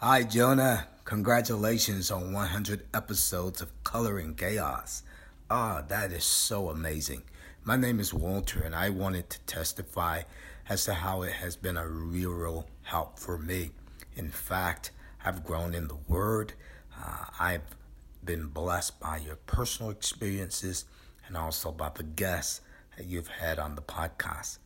Hi, Jonah. Congratulations on 100 episodes of Color and Chaos. Ah, that is so amazing. My name is Walter, and I wanted to testify as to how it has been a real help for me. In fact, I've grown in the Word. Uh, I've been blessed by your personal experiences and also by the guests that you've had on the podcast.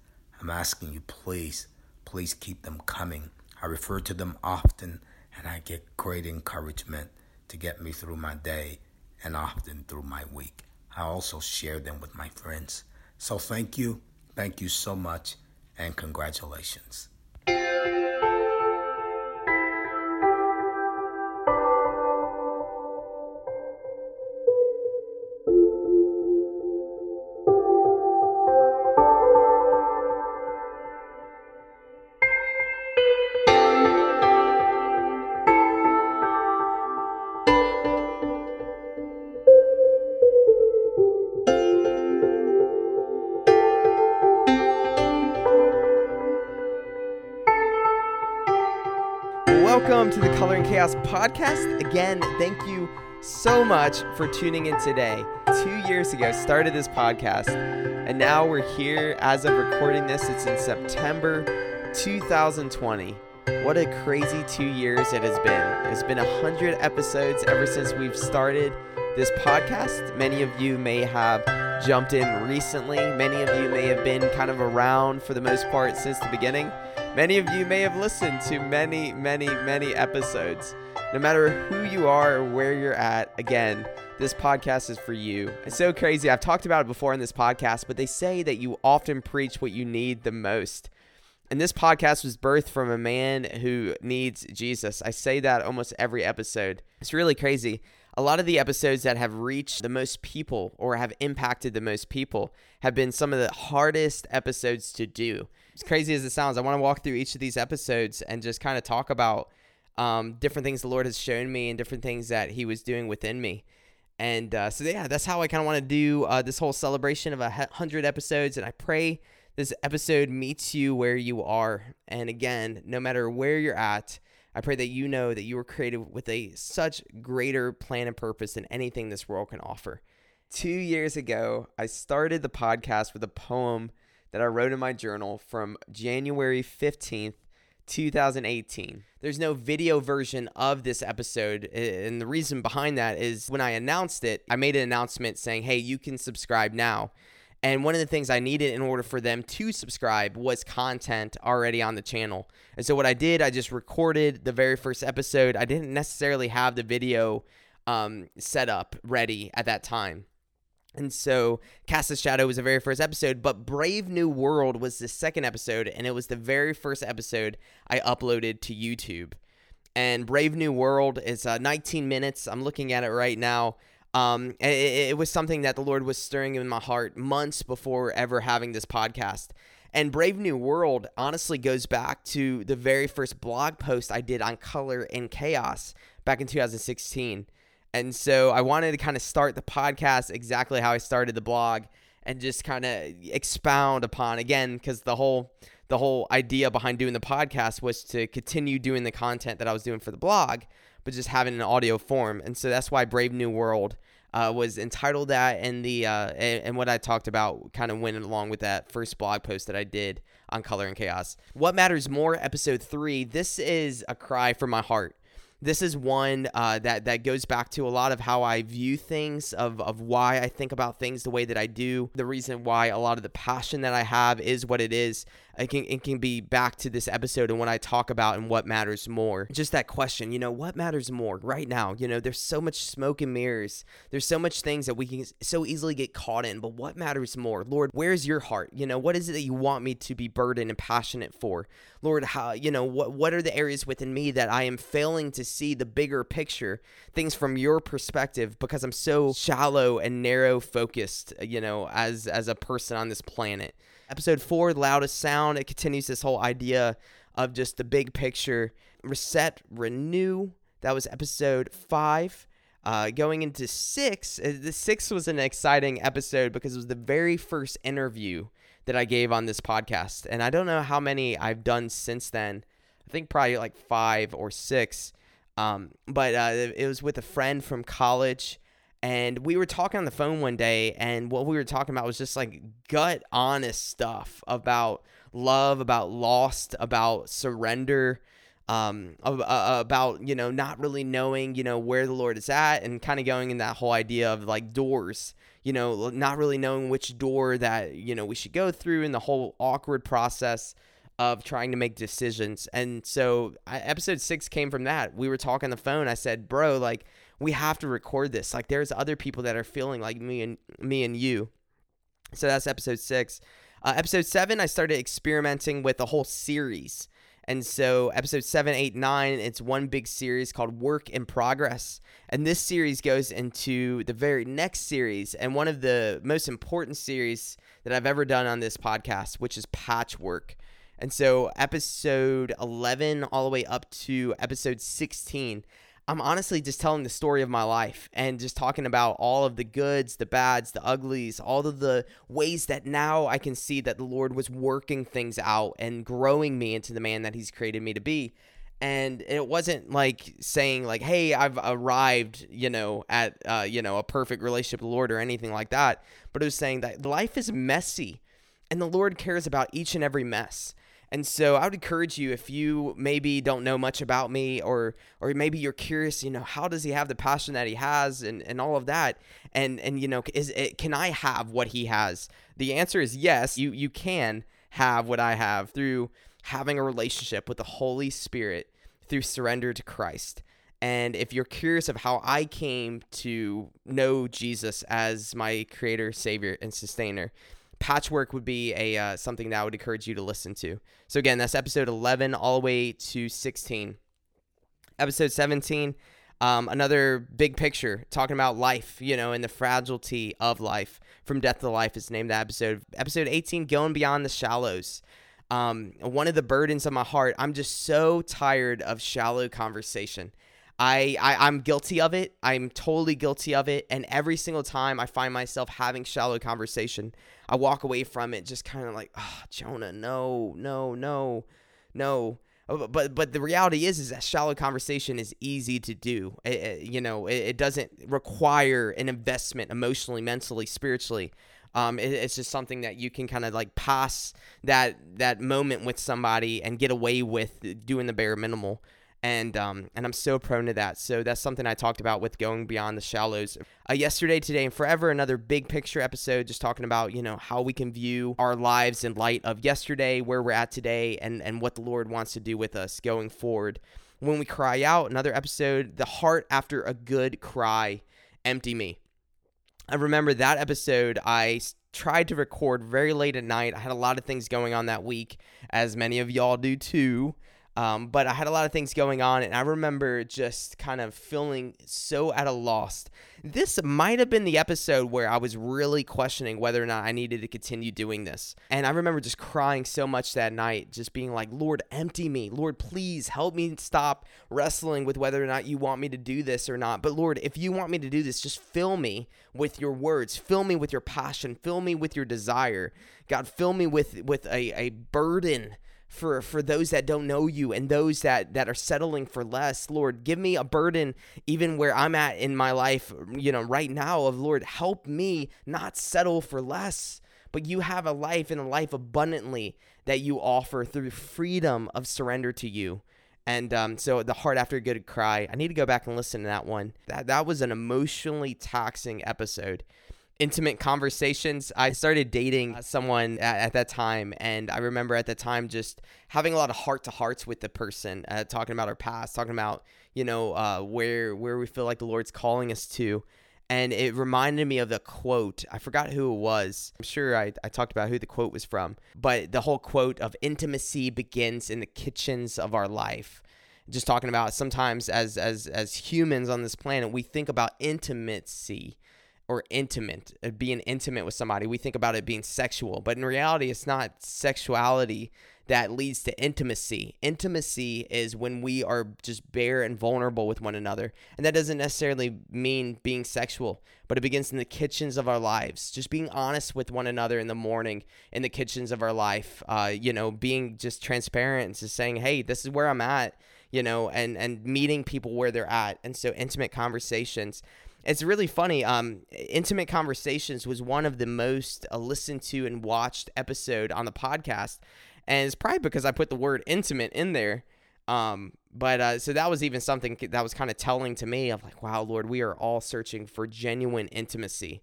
I'm asking you, please, please keep them coming. I refer to them often and I get great encouragement to get me through my day and often through my week. I also share them with my friends. So thank you, thank you so much, and congratulations. Chaos podcast. Again, thank you so much for tuning in today. Two years ago, started this podcast, and now we're here as of recording this. It's in September 2020. What a crazy two years it has been. It's been a hundred episodes ever since we've started this podcast. Many of you may have jumped in recently. Many of you may have been kind of around for the most part since the beginning. Many of you may have listened to many, many, many episodes. No matter who you are or where you're at, again, this podcast is for you. It's so crazy. I've talked about it before in this podcast, but they say that you often preach what you need the most. And this podcast was birthed from a man who needs Jesus. I say that almost every episode. It's really crazy. A lot of the episodes that have reached the most people or have impacted the most people have been some of the hardest episodes to do as crazy as it sounds, I want to walk through each of these episodes and just kind of talk about um, different things the Lord has shown me and different things that He was doing within me. And uh, so, yeah, that's how I kind of want to do uh, this whole celebration of a hundred episodes. And I pray this episode meets you where you are. And again, no matter where you're at, I pray that you know that you were created with a such greater plan and purpose than anything this world can offer. Two years ago, I started the podcast with a poem that I wrote in my journal from January 15th, 2018. There's no video version of this episode. And the reason behind that is when I announced it, I made an announcement saying, hey, you can subscribe now. And one of the things I needed in order for them to subscribe was content already on the channel. And so what I did, I just recorded the very first episode. I didn't necessarily have the video um, set up ready at that time. And so Cast a Shadow was the very first episode, but Brave New World was the second episode, and it was the very first episode I uploaded to YouTube. And Brave New World is uh, 19 minutes. I'm looking at it right now. Um, it, it was something that the Lord was stirring in my heart months before ever having this podcast. And Brave New World honestly goes back to the very first blog post I did on color and chaos back in 2016. And so I wanted to kind of start the podcast exactly how I started the blog and just kind of expound upon again because the whole the whole idea behind doing the podcast was to continue doing the content that I was doing for the blog, but just having an audio form. And so that's why Brave New World uh, was entitled that, and the uh, and, and what I talked about kind of went along with that first blog post that I did on Color and Chaos. What matters more, episode three. This is a cry from my heart this is one uh, that that goes back to a lot of how I view things, of of why I think about things the way that I do. The reason why a lot of the passion that I have is what it is. It can it can be back to this episode and what I talk about and what matters more. Just that question, you know, what matters more right now? You know, there's so much smoke and mirrors. There's so much things that we can so easily get caught in. But what matters more, Lord? Where's your heart? You know, what is it that you want me to be burdened and passionate for? Lord, how you know what what are the areas within me that I am failing to see the bigger picture, things from your perspective because I'm so shallow and narrow focused, you know, as as a person on this planet. Episode 4, Loudest Sound, it continues this whole idea of just the big picture. Reset, renew. That was episode 5. Uh, going into six, uh, the six was an exciting episode because it was the very first interview that I gave on this podcast. And I don't know how many I've done since then. I think probably like five or six. Um, but uh, it was with a friend from college, and we were talking on the phone one day, and what we were talking about was just like gut honest stuff about love, about lost, about surrender, um, uh, about you know not really knowing you know where the Lord is at, and kind of going in that whole idea of like doors, you know, not really knowing which door that you know we should go through, and the whole awkward process of trying to make decisions. And so I, episode six came from that. We were talking on the phone. I said, bro, like we have to record this. Like there's other people that are feeling like me and me and you. So that's episode six. Uh, episode seven, I started experimenting with a whole series. And so, episode seven, eight, nine, it's one big series called Work in Progress. And this series goes into the very next series and one of the most important series that I've ever done on this podcast, which is Patchwork. And so, episode 11 all the way up to episode 16, I'm honestly just telling the story of my life and just talking about all of the goods, the bads, the uglies, all of the ways that now I can see that the Lord was working things out and growing me into the man that He's created me to be. And it wasn't like saying like, "Hey, I've arrived," you know, at uh, you know a perfect relationship with the Lord or anything like that. But it was saying that life is messy, and the Lord cares about each and every mess. And so I would encourage you if you maybe don't know much about me or or maybe you're curious, you know, how does he have the passion that he has and, and all of that? And and you know, is it, can I have what he has? The answer is yes, you you can have what I have through having a relationship with the Holy Spirit through surrender to Christ. And if you're curious of how I came to know Jesus as my creator, savior, and sustainer, patchwork would be a uh, something that I would encourage you to listen to. So again, that's episode 11 all the way to 16. Episode 17, um, another big picture talking about life, you know, and the fragility of life. From death to life is named that episode. Episode 18, going beyond the shallows. Um, one of the burdens of my heart. I'm just so tired of shallow conversation. I, I I'm guilty of it. I'm totally guilty of it. And every single time I find myself having shallow conversation, I walk away from it just kind of like, oh, Jonah, no, no, no, no. Uh, but but the reality is is that shallow conversation is easy to do. It, it, you know, it, it, doesn't require an investment emotionally, mentally, spiritually. Um, it's just something that you can kind of like pass that that moment with somebody and get away with doing the bare minimal and um, and I'm so prone to that. So that's something I talked about with going beyond the shallows. Uh, yesterday, today, and forever, another big picture episode, just talking about you know how we can view our lives in light of yesterday, where we're at today, and and what the Lord wants to do with us going forward. When we cry out, another episode, the heart after a good cry, empty me. I remember that episode. I tried to record very late at night. I had a lot of things going on that week, as many of y'all do too. Um, but I had a lot of things going on, and I remember just kind of feeling so at a loss. This might have been the episode where I was really questioning whether or not I needed to continue doing this. And I remember just crying so much that night, just being like, Lord, empty me. Lord, please help me stop wrestling with whether or not you want me to do this or not. But Lord, if you want me to do this, just fill me with your words, fill me with your passion, fill me with your desire. God, fill me with, with a, a burden for for those that don't know you and those that that are settling for less lord give me a burden even where i'm at in my life you know right now of lord help me not settle for less. But you have a life and a life abundantly that you offer through freedom of surrender to you. And um, so the heart after a good cry i need to go back and listen to that one. That that was an emotionally taxing episode intimate conversations. I started dating uh, someone at, at, that time, and I remember at the time just having a lot of heart to hearts with the person, uh, talking about our past, talking about you know uh, where where we feel like the Lord's calling us to. And it reminded me of the quote. I forgot who it was. I'm sure I, I talked about who the quote was from. But the whole quote of intimacy begins in the kitchens of our life just talking about sometimes as as as humans on this planet we think about intimacy or intimate, uh, being intimate with somebody. We think about it being sexual, but in reality, it's not sexuality that leads to intimacy. Intimacy is when we are just bare and vulnerable with one another. And that doesn't necessarily mean being sexual, but it begins in the kitchens of our lives. Just being honest with one another in the morning, in the kitchens of our life. Uh, you know, being just transparent and just saying, hey, this is where I'm at you know, and and meeting people where they're at. And so intimate conversations. It's really funny. Um, intimate conversations was one of the most uh, listened to and watched episode on the podcast, and it's probably because I put the word intimate in there. Um, but uh, so that was even something that was kind of telling to me of like, wow, Lord, we are all searching for genuine intimacy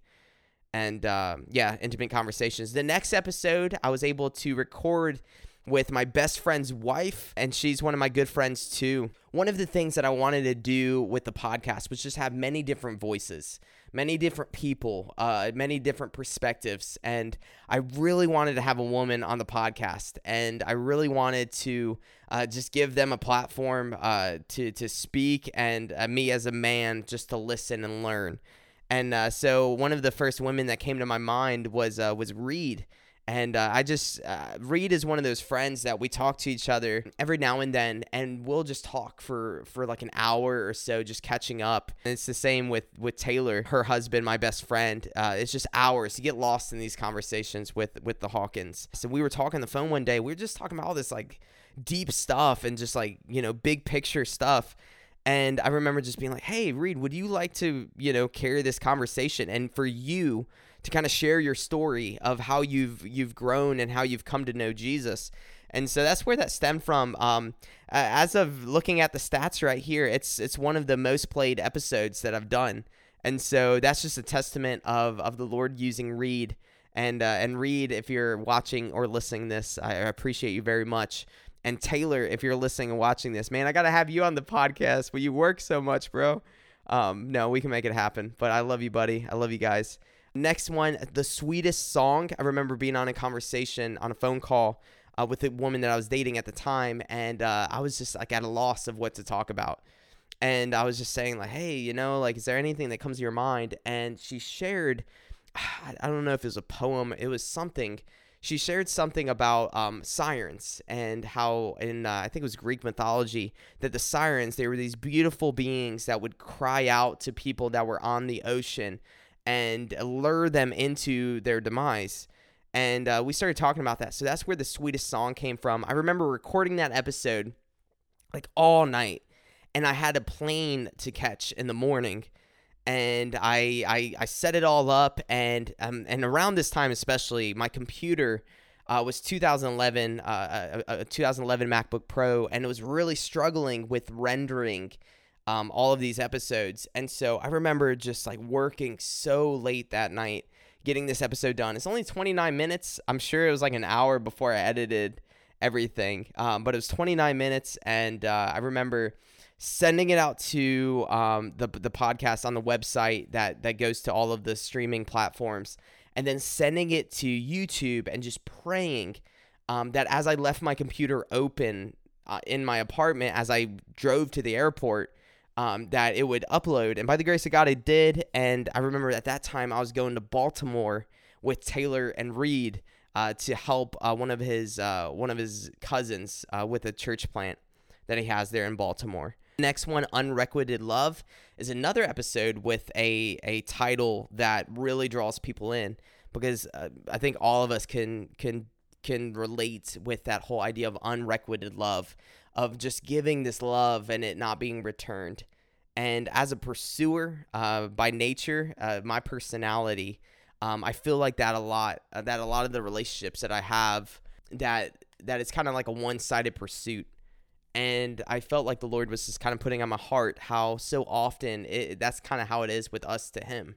and uh, yeah, intimate conversations. The next episode, I was able to record with my best friend's wife, and she's one of my good friends too. One of the things that I wanted to do with the podcast was just have many different voices, many different people, uh, many different perspectives. And I really wanted to have a woman on the podcast, and I really wanted to uh, just give them a platform uh, to, to speak, and uh, me as a man just to listen and learn. And uh, so one of the first women that came to my mind was uh, was Reed. And uh, I just, uh, Reed is one of those friends that we talk to each other every now and then, and we'll just talk for, for like an hour or so, just catching up. And it's the same with, with Taylor, her husband, my best friend. Uh, it's just hours. You get lost in these conversations with, with the Hawkins. So we were talking on the phone one day. We were just talking about all this like deep stuff and just like, you know, big picture stuff. And I remember just being like, hey, Reed, would you like to, you know, carry this conversation? And for you, to kind of share your story of how you've you've grown and how you've come to know Jesus. And so that's where that stemmed from. Um, as of looking at the stats right here, it's it's one of the most played episodes that I've done, and so that's just a testament of of the Lord using Reed. And uh, and Reed, if you're watching or listening this, I appreciate you very much. And Taylor, if you're listening and watching this, man, I gotta have you on the podcast. But you work so much, bro. Um, no, we can make it happen. But I love you, buddy. I love you guys. Next one, the sweetest song. I remember being on a conversation on a phone call uh, with a woman that I was dating at the time, and uh, I was just like at a loss of what to talk about. And I was just saying like, hey, you know, like, is there anything that comes to your mind? And she shared, I don't know if it was a poem, it was something. She shared something about um, sirens and how in uh, I think it was Greek mythology that the sirens they were these beautiful beings that would cry out to people that were on the ocean and lure them into their demise. And uh, we started talking about that. So that's where the sweetest song came from. I remember recording that episode like all night, and I had a plane to catch in the morning. And I, I, I set it all up, and um, and around this time especially, my computer uh, was 2011, uh, a, a 2011 MacBook Pro, and it was really struggling with rendering um, all of these episodes. And so I remember just like working so late that night getting this episode done. It's only 29 minutes. I'm sure it was like an hour before I edited everything, um, but it was 29 minutes. And uh, I remember sending it out to um, the, the podcast on the website that, that goes to all of the streaming platforms and then sending it to YouTube and just praying um, that as I left my computer open uh, in my apartment as I drove to the airport, um, that it would upload. And by the grace of God, it did. And I remember at that time I was going to Baltimore with Taylor and Reed uh, to help uh, one of his uh, one of his cousins uh, with a church plant that he has there in Baltimore. Next one, Unrequited Love, is another episode with a a title that really draws people in because uh, I think all of us can can can relate with that whole idea of unrequited love of just giving this love and it not being returned. And as a pursuer uh, by nature, uh, my personality, um, I feel like that a lot. Uh, that a lot of the relationships that I have, that that it's kind of like a one-sided pursuit. And I felt like the Lord was just kind of putting on my heart how so often it, that's kind of how it is with us to Him.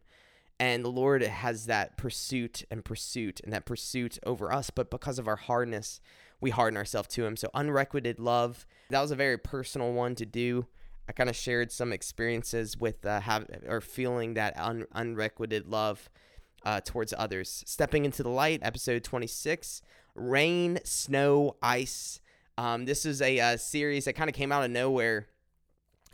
And the Lord has that pursuit and pursuit and that pursuit over us, but because of our hardness, we harden ourselves to him. So unrequited love, that was a very personal one to do. I kind of shared some experiences with uh, have or feeling that un- unrequited love uh, towards others. Stepping into the light, episode 26, rain, snow, ice. Um, this is a, a uh, series that kind of came out of nowhere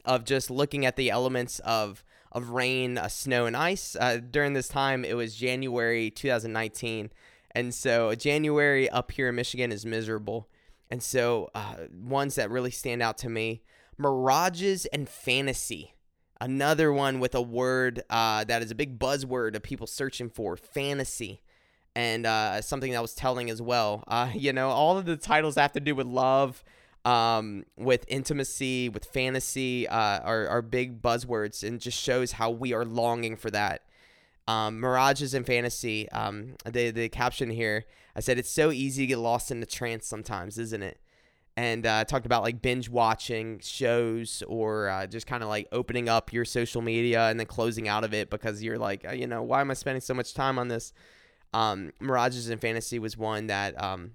of just looking at the elements of of rain, uh, snow, and ice. Uh, during this time, it was January 2019. And so January up here in Michigan is miserable. And so uh, ones that really stand out to me mirages and fantasy. Another one with a word uh, that is a big buzzword of people searching for fantasy. And uh, something that was telling as well. Uh, you know, all of the titles have to do with love, um, with intimacy, with fantasy, uh, are, are big buzzwords and just shows how we are longing for that. Um, mirages and fantasy. Um, the the caption here, I said it's so easy to get lost in the trance sometimes, isn't it? And uh, talked about like binge watching shows or uh, just kind of like opening up your social media and then closing out of it because you're like, uh, you know, why am I spending so much time on this? Um, mirages and fantasy was one that um,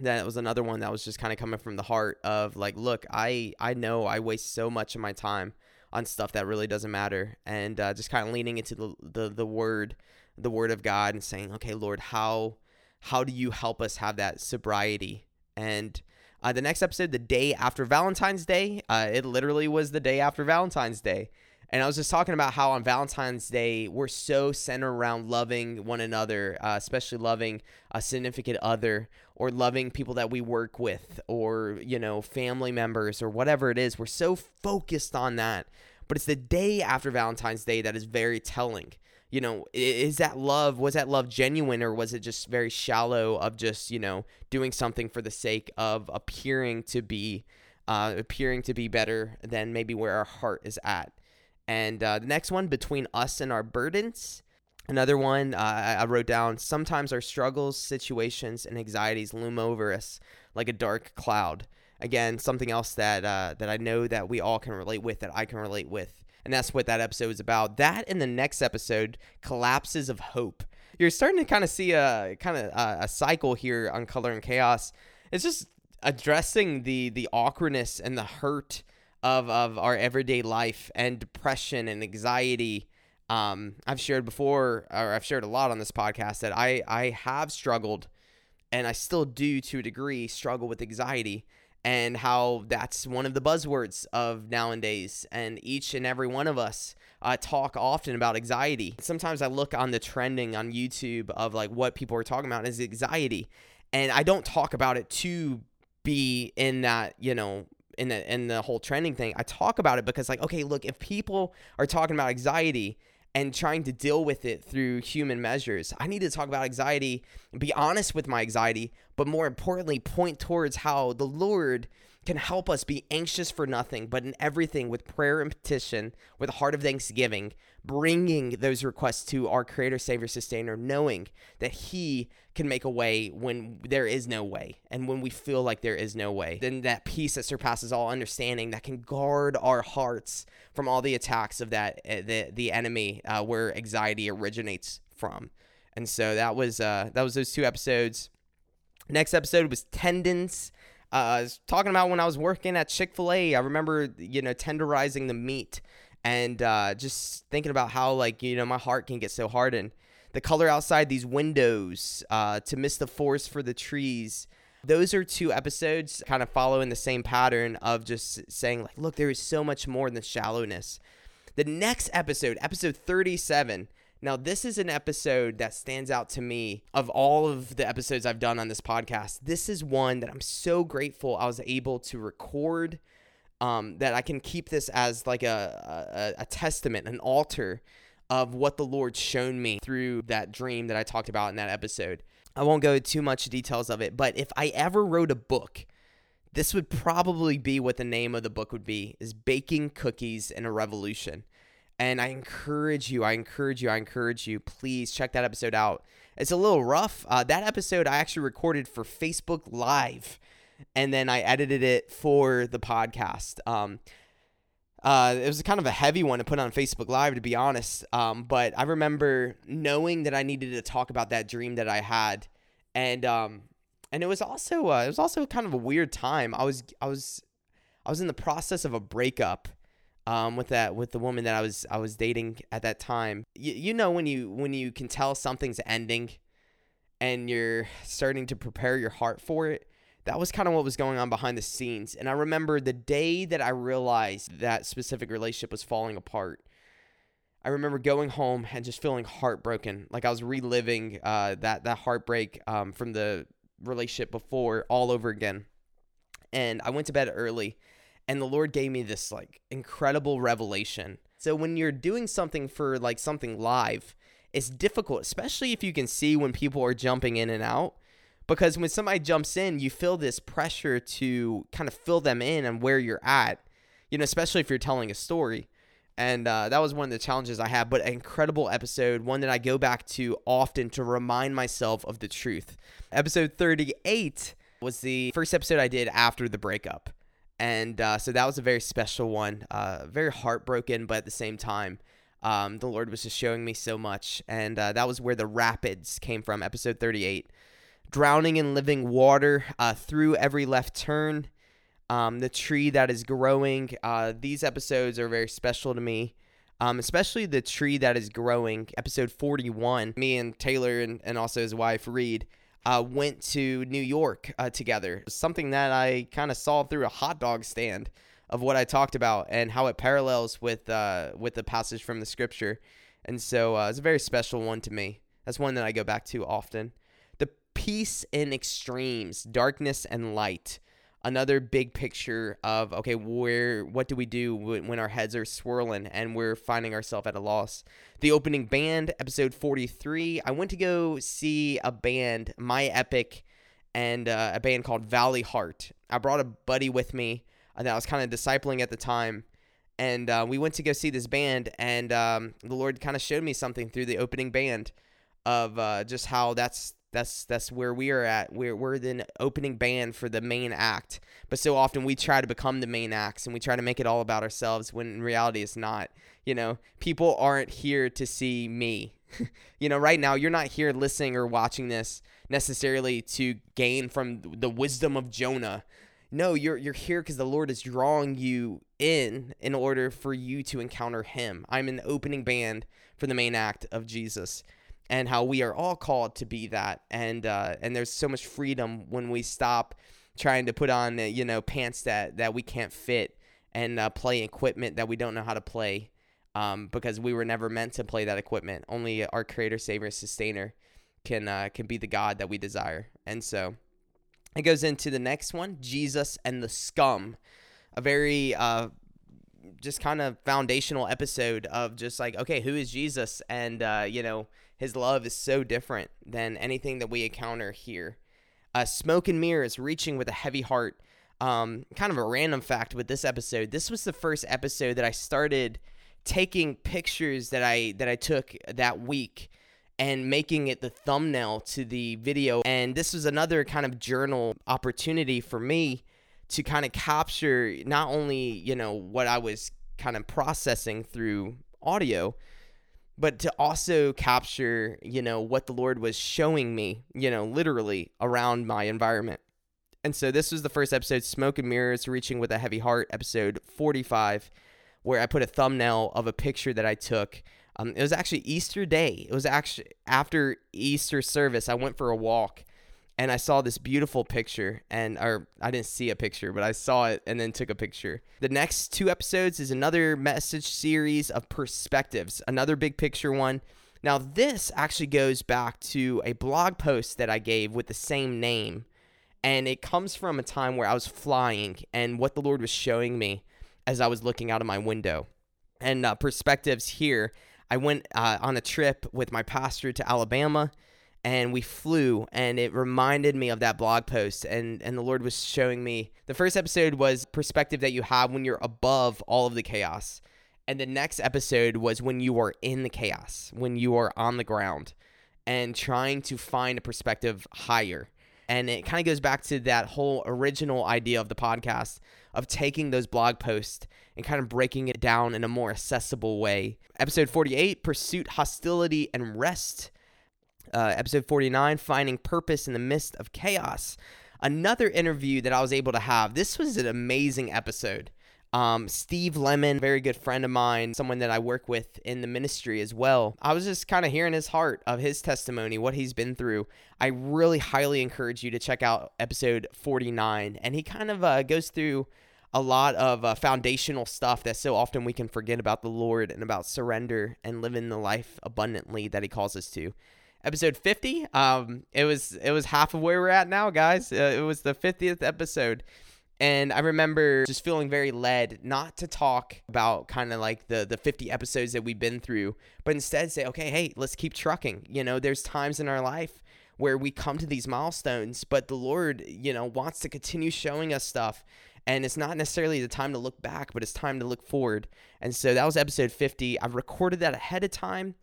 that was another one that was just kind of coming from the heart of like, look, I I know I waste so much of my time on stuff that really doesn't matter, and uh, just kind of leaning into the, the the word, the word of God, and saying, okay, Lord, how how do you help us have that sobriety? And uh, the next episode, the day after Valentine's Day, uh, it literally was the day after Valentine's Day. And I was just talking about how on Valentine's Day, we're so centered around loving one another, uh, especially loving a significant other or loving people that we work with or, you know, family members or whatever it is. We're so focused on that. But it's the day after Valentine's Day that is very telling. You know, is that love, was that love genuine or was it just very shallow of just, you know, doing something for the sake of appearing to be, uh, appearing to be better than maybe where our heart is at? And uh, the next one, Between Us and Our Burdens. Another one uh, I wrote down sometimes our struggles, situations, and anxieties loom over us like a dark cloud. Again, something else that uh, that I know that we all can relate with, that I can relate with, and that's what that episode is about. That in the next episode, collapses of hope. You're starting to kind of see a kind of a, a cycle here on Color and Chaos. It's just addressing the the awkwardness and the hurt of of our everyday life and depression and anxiety. Um, I've shared before, or I've shared a lot on this podcast that I I have struggled, and I still do to a degree struggle with anxiety, and how that's one of the buzzwords of nowadays. And each and every one of us uh, talk often about anxiety. Sometimes I look on the trending on YouTube of like what people are talking about is anxiety, and I don't talk about it to be in that you know in the in the whole trending thing, I talk about it because like, okay, look, if people are talking about anxiety and trying to deal with it through human measures, I need to talk about anxiety, be honest with my anxiety, but more importantly, point towards how the Lord can help us be anxious for nothing, but in everything with prayer and petition, with a heart of thanksgiving, bringing those requests to our Creator, Savior, Sustainer, knowing that He can make a way when there is no way and when we feel like there is no way. Then that peace that surpasses all understanding that can guard our hearts from all the attacks of that uh, the the enemy uh, where anxiety originates from. And so that was uh, that was those two episodes. Next episode was tendons. Uh, I was talking about when I was working at Chick Fil A. I remember you know tenderizing the meat and uh, just thinking about how like you know my heart can get so hardened the color outside these windows uh, to miss the forest for the trees those are two episodes kind of following the same pattern of just saying like look there is so much more than shallowness the next episode episode 37 now this is an episode that stands out to me of all of the episodes i've done on this podcast this is one that i'm so grateful i was able to record um, that I can keep this as like a, a, a testament, an altar of what the Lord's shown me through that dream that I talked about in that episode. I won't go too much details of it, but if I ever wrote a book, this would probably be what the name of the book would be is baking cookies in a revolution and i encourage you i encourage you i encourage you please check that episode out it's a little rough uh, that episode i actually recorded for facebook live and then I edited it for the podcast. Um, uh, it was kind of a heavy one to put on Facebook Live, to be honest. Um, but I remember knowing that I needed to talk about that dream that I had, and um, and it was also uh, it was also kind of a weird time. I was I was I was in the process of a breakup um, with that with the woman that I was I was dating at that time. Y- you know when you when you can tell something's ending, and you're starting to prepare your heart for it that was kind of what was going on behind the scenes. And I remember the day that I realized that specific relationship was falling apart. I remember going home and just feeling heartbroken, like I was reliving uh, that that heartbreak um, from the relationship before all over again. And I went to bed early, and the Lord gave me this like incredible revelation. So when you're doing something for like something live, it's difficult, especially if you can see when people are jumping in and out because when somebody jumps in, you feel this pressure to kind of fill them in on where you're at, you know, especially if you're telling a story. And uh, that was one of the challenges I had, but an incredible episode, one that I go back to often to remind myself of the truth. Episode 38 was the first episode I did after the breakup. And uh, so that was a very special one, uh, very heartbroken, but at the same time, um, the Lord was just showing me so much. And uh, that was where the rapids came from, episode 38 drowning in living water uh, through every left turn. Um, the tree that is growing. Uh, these episodes are very special to me, um, especially the tree that is growing. Episode 41. Me and Taylor and, and also his wife, Reed, uh, went to New York uh, together. Something that I kind of saw through a hot dog stand of what I talked about and how it parallels with uh, with the passage from the scripture. And so uh, it's a very special one to me. That's one that I go back to often The peace in extremes, darkness and light. Another big picture of okay, where what do we do when our heads are swirling and we're finding ourselves at a loss? The opening band, episode 43. I went to go see a band, My Epic, and uh, a band called Valley Heart. I brought a buddy with me that I was kind of discipling at the time and uh, we went to go see this band and um, the lord kind of showed me something through the opening band of uh, just how that's that's that's where we are at. We're we're the opening band for the main act. But so often we try to become the main acts and we try to make it all about ourselves when in reality it's not. You know, people aren't here to see me. you know, right now you're not here listening or watching this necessarily to gain from the wisdom of Jonah. No, you're you're here because the Lord is drawing you in in order for you to encounter Him. I'm an opening band for the main act of Jesus and how we are all called to be that. And uh, and there's so much freedom when we stop trying to put on you know pants that that we can't fit and uh, play equipment that we don't know how to play um, because we were never meant to play that equipment. Only our creator savior sustainer can uh, can be the god that we desire. And so it goes into the next one jesus and the scum a very uh, just kind of foundational episode of just like okay who is jesus? And uh, you know his love is so different than anything that we encounter here. Uh, Smoke and Mirrors, reaching with a heavy heart. Um, kind of a random fact with this episode. This was the first episode that I started taking pictures that I that I took that week and making it the thumbnail to the video. And this was another kind of journal opportunity for me to kind of capture not only, you know, what I was kind of processing through audio, but to also capture, you know, what the Lord was showing me, you know, literally around my environment. And so this was the first episode, Smoke and Mirrors, Reaching with a Heavy Heart, episode 45, where I put a thumbnail of a picture that I took. Um, it was actually Easter Day. It was actually after Easter service. I went for a walk and I saw this beautiful picture and or I didn't see a picture, but I saw it and then took a picture. The next two episodes is another message series of perspectives, another big picture one. Now this actually goes back to a blog post that I gave with the same name and it comes from a time where I was flying and what the Lord was showing me as I was looking out of my window. And uh, perspectives here, I went uh, on a trip with my pastor to Alabama and we flew and it reminded me of that blog post and and the lord was showing me the first episode was perspective that you have when you're above all of the chaos and the next episode was when you are in the chaos when you are on the ground and trying to find a perspective higher and it kind of goes back to that whole original idea of the podcast of taking those blog posts and kind of breaking it down in a more accessible way. Episode 48 Pursuit, Hostility, and Rest uh, episode 49, Finding Purpose in the Midst of Chaos. Another interview that I was able to have. This was an amazing episode. Um, Steve Lemon, very good friend of mine, someone that I work with in the ministry as well. I was just kind of hearing his heart of his testimony, what he's been through. I really highly encourage you to check out episode 49. And he kind of uh, goes through a lot of uh, foundational stuff that so often we can forget about the Lord and about surrender and living the life abundantly that he calls us to episode 50. Um, it was it was half of where we're at now, guys. Uh, it was the 50th episode. And I remember just feeling very led not to talk about kind of like the the 50 episodes that we've been through, but instead say, okay, hey, let's keep trucking. You know, there's times in our life where we come to these milestones, but the Lord, you know, wants to continue showing us stuff. And it's not necessarily the time to look back, but it's time to look forward. And so that was episode 50. I've recorded that ahead of time.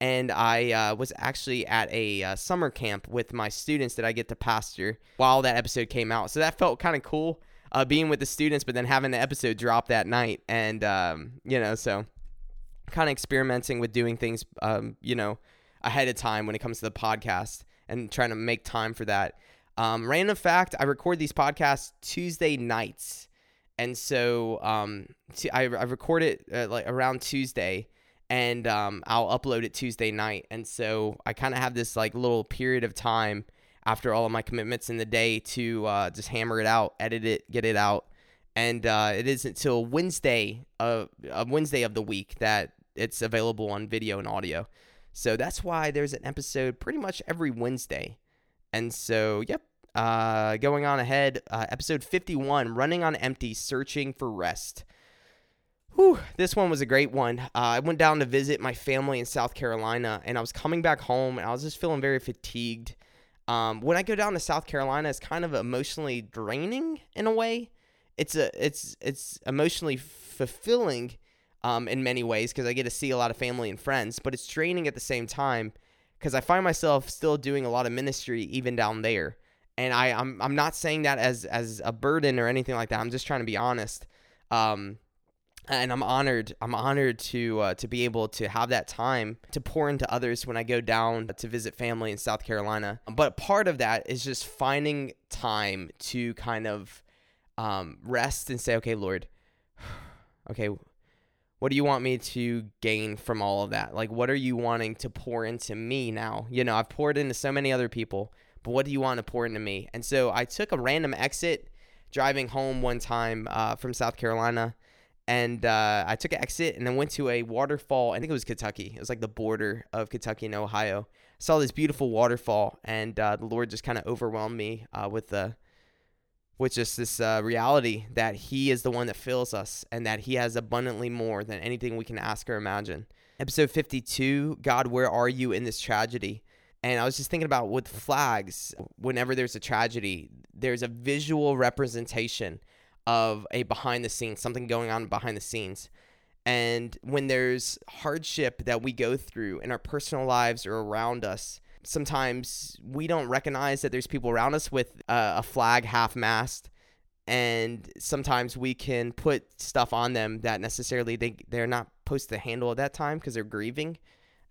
And I uh, was actually at a uh, summer camp with my students that I get to pastor while that episode came out. So that felt kind of cool uh, being with the students, but then having the episode drop that night. And, um, you know, so kind of experimenting with doing things, um, you know, ahead of time when it comes to the podcast and trying to make time for that. Um, random fact: I record these podcasts Tuesday nights, and so um, I record it uh, like around Tuesday, and um, I'll upload it Tuesday night. And so I kind of have this like little period of time after all of my commitments in the day to uh, just hammer it out, edit it, get it out. And uh, it isn't until Wednesday of uh, Wednesday of the week that it's available on video and audio. So that's why there's an episode pretty much every Wednesday. And so, yep, uh, going on ahead, uh, episode 51 Running on Empty, Searching for Rest. Whew, this one was a great one. Uh, I went down to visit my family in South Carolina and I was coming back home and I was just feeling very fatigued. Um, when I go down to South Carolina, it's kind of emotionally draining in a way. It's a it's it's emotionally fulfilling um, in many ways because I get to see a lot of family and friends, but it's draining at the same time because I find myself still doing a lot of ministry even down there. And I, I'm, I'm not saying that as, as a burden or anything like that. I'm just trying to be honest. Um, and I'm honored. I'm honored to uh, to be able to have that time to pour into others when I go down to visit family in South Carolina. But part of that is just finding time to kind of um, rest and say, okay, Lord, okay, what do you want me to gain from all of that? Like, what are you wanting to pour into me now? You know, I've poured into so many other people, but what do you want to pour into me? And so I took a random exit driving home one time uh, from South Carolina. And uh, I took an exit and then went to a waterfall. I think it was Kentucky. It was like the border of Kentucky and Ohio. I saw this beautiful waterfall, and uh, the Lord just kind of overwhelmed me uh, with the with just this uh, reality that He is the one that fills us and that He has abundantly more than anything we can ask or imagine. Episode 52 God, where are you in this tragedy? And I was just thinking about with flags, whenever there's a tragedy, there's a visual representation of a behind the scenes, something going on behind the scenes. And when there's hardship that we go through in our personal lives or around us, sometimes we don't recognize that there's people around us with uh, a flag half mast and sometimes we can put stuff on them that necessarily they they're not supposed to handle at that time because they're grieving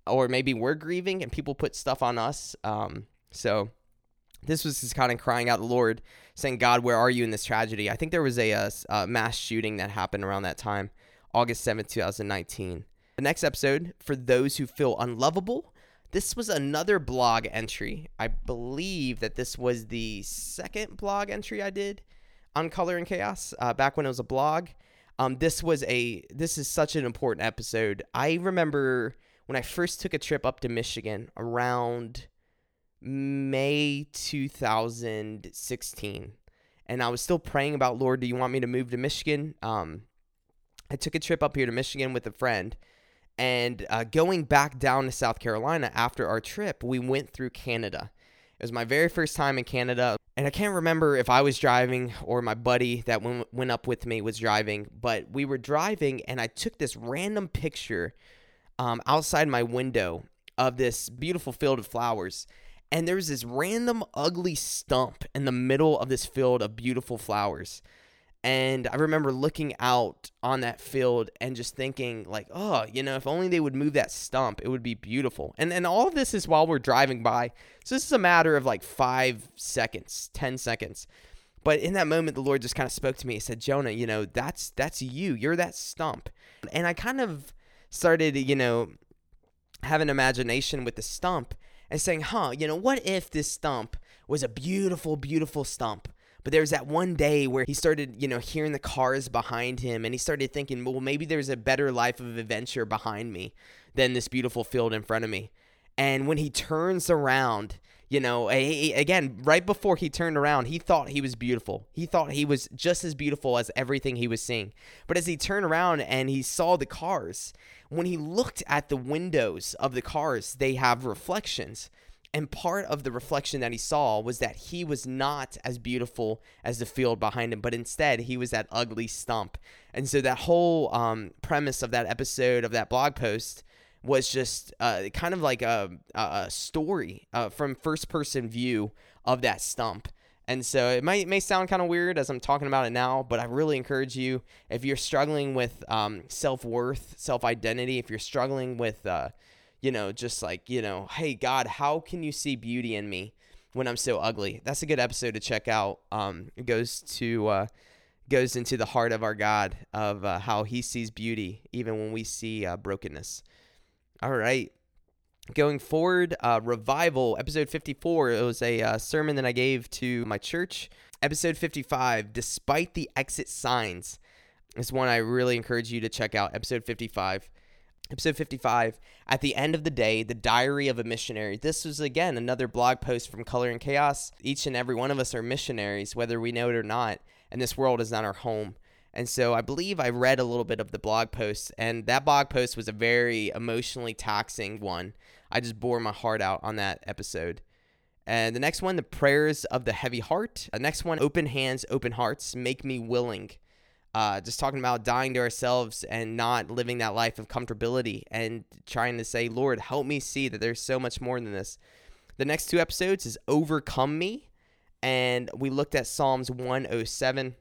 or maybe we're grieving and people put stuff on us um, so this was just kind of crying out the lord saying god where are you in this tragedy i think there was a, a, a mass shooting that happened around that time august 7th 2019 the next episode for those who feel unlovable this was another blog entry. I believe that this was the second blog entry I did on Color and Chaos uh, back when it was a blog. Um, this was a this is such an important episode. I remember when I first took a trip up to Michigan around May 2016, and I was still praying about Lord, do you want me to move to Michigan? Um, I took a trip up here to Michigan with a friend and uh, going back down to South Carolina after our trip, we went through Canada. It was my very first time in Canada. And I can't remember if I was driving or my buddy that went, went up with me was driving, but we were driving and I took this random picture um, outside my window of this beautiful field of flowers. And there was this random ugly stump in the middle of this field of beautiful flowers. And I remember looking out on that field and just thinking, like, oh, you know, if only they would move that stump, it would be beautiful. And and all of this is while we're driving by. So this is a matter of like five seconds, ten seconds. But in that moment, the Lord just kind of spoke to me. He said, Jonah, you know, that's that's you. You're that stump. And I kind of started, you know, having an imagination with the stump and saying, huh, you know, what if this stump was a beautiful, beautiful stump? But there was that one day where he started, you know, hearing the cars behind him and he started thinking, well, maybe there's a better life of adventure behind me than this beautiful field in front of me. And when he turns around, you know, again, right before he turned around, he thought he was beautiful. He thought he was just as beautiful as everything he was seeing. But as he turned around and he saw the cars, when he looked at the windows of the cars, they have reflections And part of the reflection that he saw was that he was not as beautiful as the field behind him, but instead he was that ugly stump. And so that whole um, premise of that episode of that blog post was just uh, kind of like a, a story uh, from first person view of that stump. And so it might may sound kind of weird as I'm talking about it now, but I really encourage you if you're struggling with um, self worth, self identity, if you're struggling with, uh, you know, just like you know, hey God, how can you see beauty in me when I'm so ugly? That's a good episode to check out. Um, it goes to uh, goes into the heart of our God of uh, how He sees beauty even when we see uh, brokenness. All right, going forward, uh, revival episode 54. It was a uh, sermon that I gave to my church. Episode 55, despite the exit signs, is one I really encourage you to check out. Episode 55. Episode 55, at the end of the day, the diary of a missionary. This was again another blog post from Color and Chaos. Each and every one of us are missionaries, whether we know it or not, and this world is not our home. And so I believe I read a little bit of the blog post, and that blog post was a very emotionally taxing one. I just bore my heart out on that episode. And the next one, the prayers of the heavy heart. The next one, open hands, open hearts, make me willing. Uh, just talking about dying to ourselves and not living that life of comfortability and trying to say, Lord, help me see that there's so much more than this. The next two episodes is Overcome Me. And we looked at Psalms 107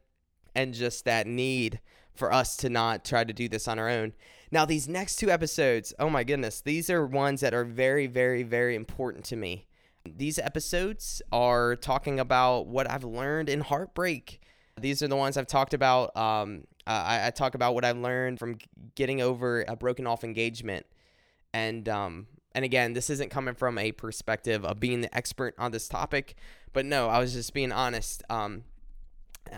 and just that need for us to not try to do this on our own. Now, these next two episodes, oh my goodness, these are ones that are very, very, very important to me. These episodes are talking about what I've learned in heartbreak. These are the ones I've talked about. Um, I, I, talk about what I've learned from getting over a broken off engagement, and um, and again, this isn't coming from a perspective of being the expert on this topic, but no, I was just being honest. Um,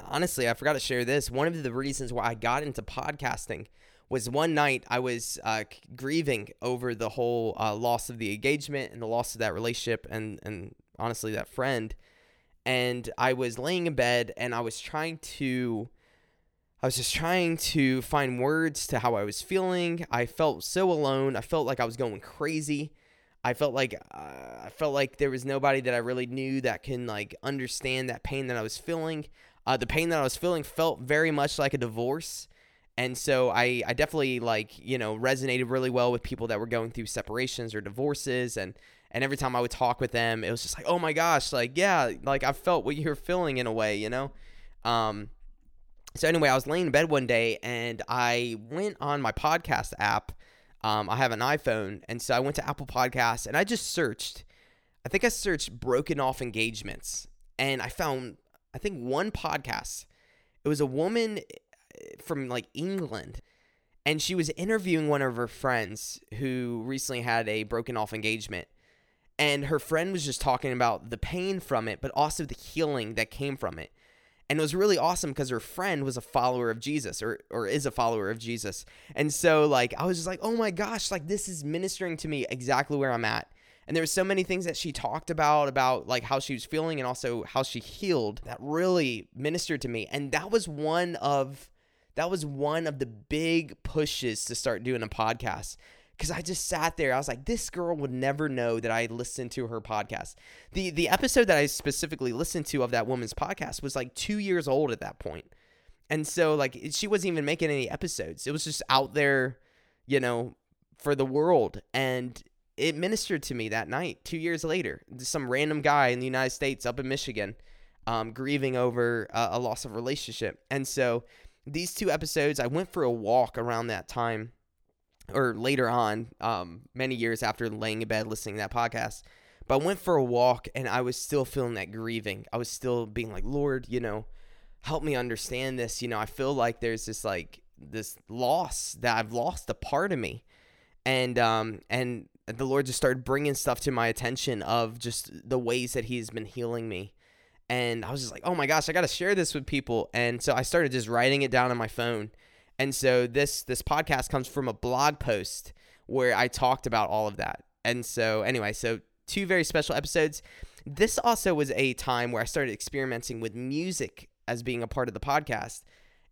honestly, I forgot to share this. One of the reasons why I got into podcasting was one night I was uh, grieving over the whole uh, loss of the engagement and the loss of that relationship and and honestly that friend. And I was laying in bed and I was trying to I was just trying to find words to how I was feeling. I felt so alone. I felt like I was going crazy. I felt like uh, I felt like there was nobody that I really knew that can like understand that pain that I was feeling. Uh, the pain that I was feeling felt very much like a divorce. And so I, I definitely like you know resonated really well with people that were going through separations or divorces. And and every time I would talk with them it was just like oh my gosh like yeah like I felt what you're feeling in a way you know? Um so anyway I was laying in bed one day and I went on my podcast app. Um I have an iPhone. And so I went to Apple Podcasts and I just searched I think I searched broken off engagements. And I found I think one podcast it was a woman eh, from like England and she was interviewing one of her friends who recently had a broken off engagement and her friend was just talking about the pain from it but also the healing that came from it. And it was really awesome because her friend was a follower of Jesus or or is a follower of Jesus. And so like I was just like oh my gosh like this is ministering to me exactly where I'm at and there were so many things that she talked about about like how she was feeling and also how she healed that really ministered to me and that was one of that was one of the big pushes to start doing a podcast because I just sat there. I was like, this girl would never know that I listened to her podcast. the The episode that I specifically listened to of that woman's podcast was like two years old at that point, and so like she wasn't even making any episodes. It was just out there, you know, for the world, and it ministered to me that night. Two years later, some random guy in the United States up in Michigan, um, grieving over a, a loss of relationship, and so these two episodes, I went for a walk around that time or later on, um, many years after laying in bed listening to that podcast. But I went for a walk and I was still feeling that grieving. I was still being like, Lord, you know, help me understand this. You know, I feel like there's this like this loss that I've lost a part of me. And um and the Lord just started bringing stuff to my attention of just the ways that he's been healing me and I was just like, oh my gosh, I got to share this with people. And so I started just writing it down on my phone. And so this this podcast comes from a blog post where I talked about all of that. And so anyway, so two very special episodes. This also was a time where I started experimenting with music as being a part of the podcast.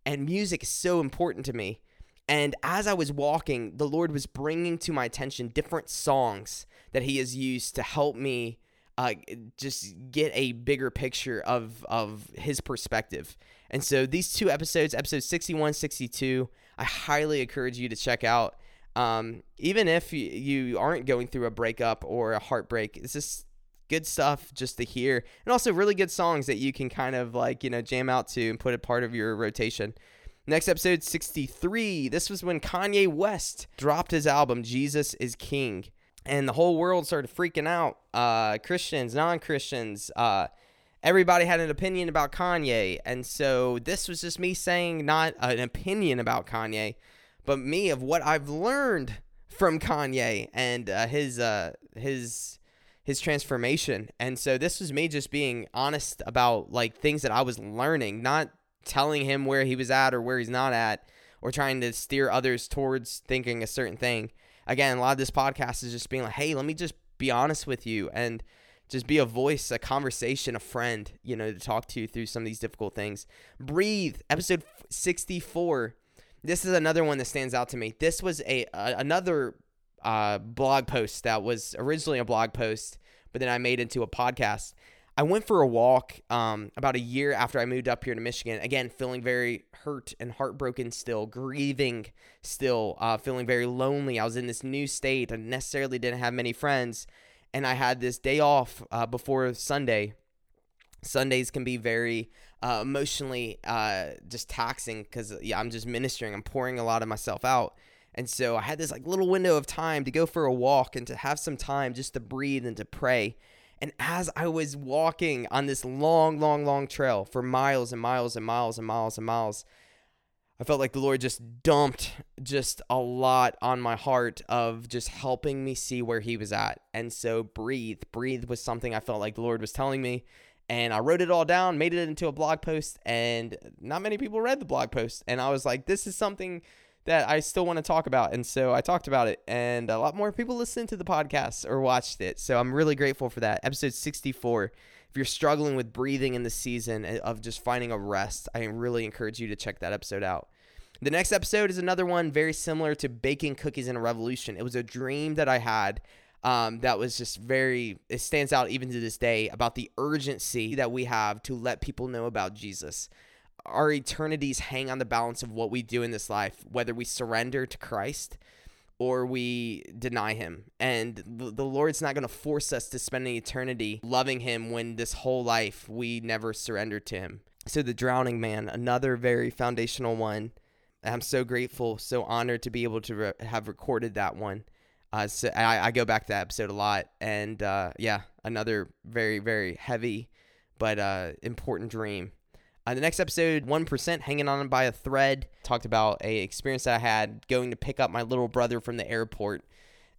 And music is so important to me. And as I was walking, the Lord was bringing to my attention different songs that He has used to help me uh, just get a bigger picture of of his perspective. And so these two episodes, episodes 61, 62, I highly encourage you to check out. Um, even if you, you aren't going through a breakup or a heartbreak, it's just good stuff just to hear. And also really good songs that you can kind of like, you know, jam out to and put a part of your rotation. Next episode 63. This was when Kanye West dropped his album Jesus is King. And the whole world started freaking out. Uh, Christians, non Christians, uh, everybody had an opinion about Kanye. And so this was just me saying not an opinion about Kanye, but me of what I've learned from Kanye and uh, his uh, his his transformation. And so this was me just being honest about like things that I was learning, not telling him where he was at or where he's not at or trying to steer others towards thinking a certain thing. Again, a lot of this podcast is just being like, "Hey, let me just be honest with you and just be a voice, a conversation, a friend, you know, to talk to you through some of these difficult things. Breathe, episode 64. This is another one that stands out to me. This was a, a another uh, blog post that was originally a blog post, but then I made into a podcast. I went for a walk um, about a year after I moved up here to Michigan. Again, feeling very hurt and heartbroken still, grieving still, uh, feeling very lonely. I was in this new state. I necessarily didn't have many friends and I had this day off uh, before Sunday. Sundays can be very uh, emotionally uh, just taxing because yeah, I'm just ministering. I'm pouring a lot of myself out, and so I had this like little window of time to go for a walk and to have some time just to breathe and to pray. And as I was walking on this long, long, long trail for miles and miles and miles and miles and miles, I felt like the Lord just dumped just a lot on my heart of just helping me see where He was at. And so, breathe. Breathe was something I felt like the Lord was telling me. And I wrote it all down, made it into a blog post, and not many people read the blog post. And I was like, this is something that I still want to talk about. And so I talked about it, and a lot more people listened to the podcast or watched it. So I'm really grateful for that. Episode 64 if you're struggling with breathing in the season eh, of just finding a rest, I really encourage you to check that episode out. The next episode is another one very similar to baking cookies in a revolution. It was a dream that I had um, that was just very, it stands out even to this day about the urgency that we have to let people know about Jesus. Our eternities hang on the balance of what we do in this life, whether we surrender to Christ or we deny him. And the Lord's not going to force us to spend an eternity loving him when this whole life we never surrendered to him. So, The Drowning Man, another very foundational one. I'm so grateful, so honored to be able to re- have recorded that one. Uh, so I, I, go back to that episode a lot. And uh, yeah, another very, very heavy but uh, important dream uh, the next episode, 1% hanging on by a thread, talked about a experience that I had going to pick up my little brother from the airport